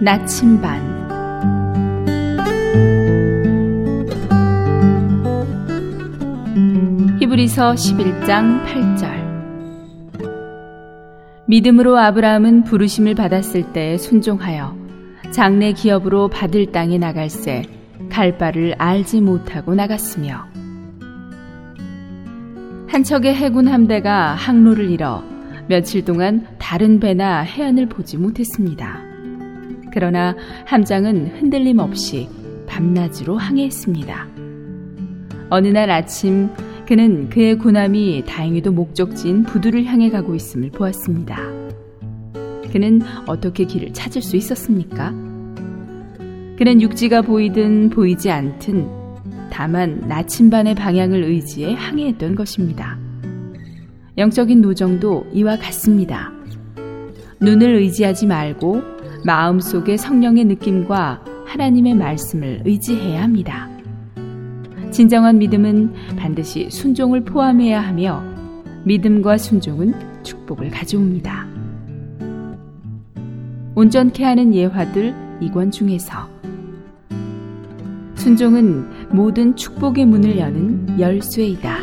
나침반 히브리서 11장 8절 믿음으로 아브라함은 부르심을 받았을 때 순종하여 장래 기업으로 받을 땅에 나갈새 갈 바를 알지 못하고 나갔으며 한 척의 해군 함대가 항로를 잃어 며칠 동안 다른 배나 해안을 보지 못했습니다. 그러나 함장은 흔들림 없이 밤낮으로 항해했습니다. 어느 날 아침 그는 그의 군함이 다행히도 목적지인 부두를 향해 가고 있음을 보았습니다. 그는 어떻게 길을 찾을 수 있었습니까? 그는 육지가 보이든 보이지 않든 다만 나침반의 방향을 의지해 항해했던 것입니다. 영적인 노정도 이와 같습니다. 눈을 의지하지 말고 마음속의 성령의 느낌과 하나님의 말씀을 의지해야 합니다. 진정한 믿음은 반드시 순종을 포함해야 하며 믿음과 순종은 축복을 가져옵니다. 온전케 하는 예화들 이권 중에서 순종은 모든 축복의 문을 여는 열쇠이다.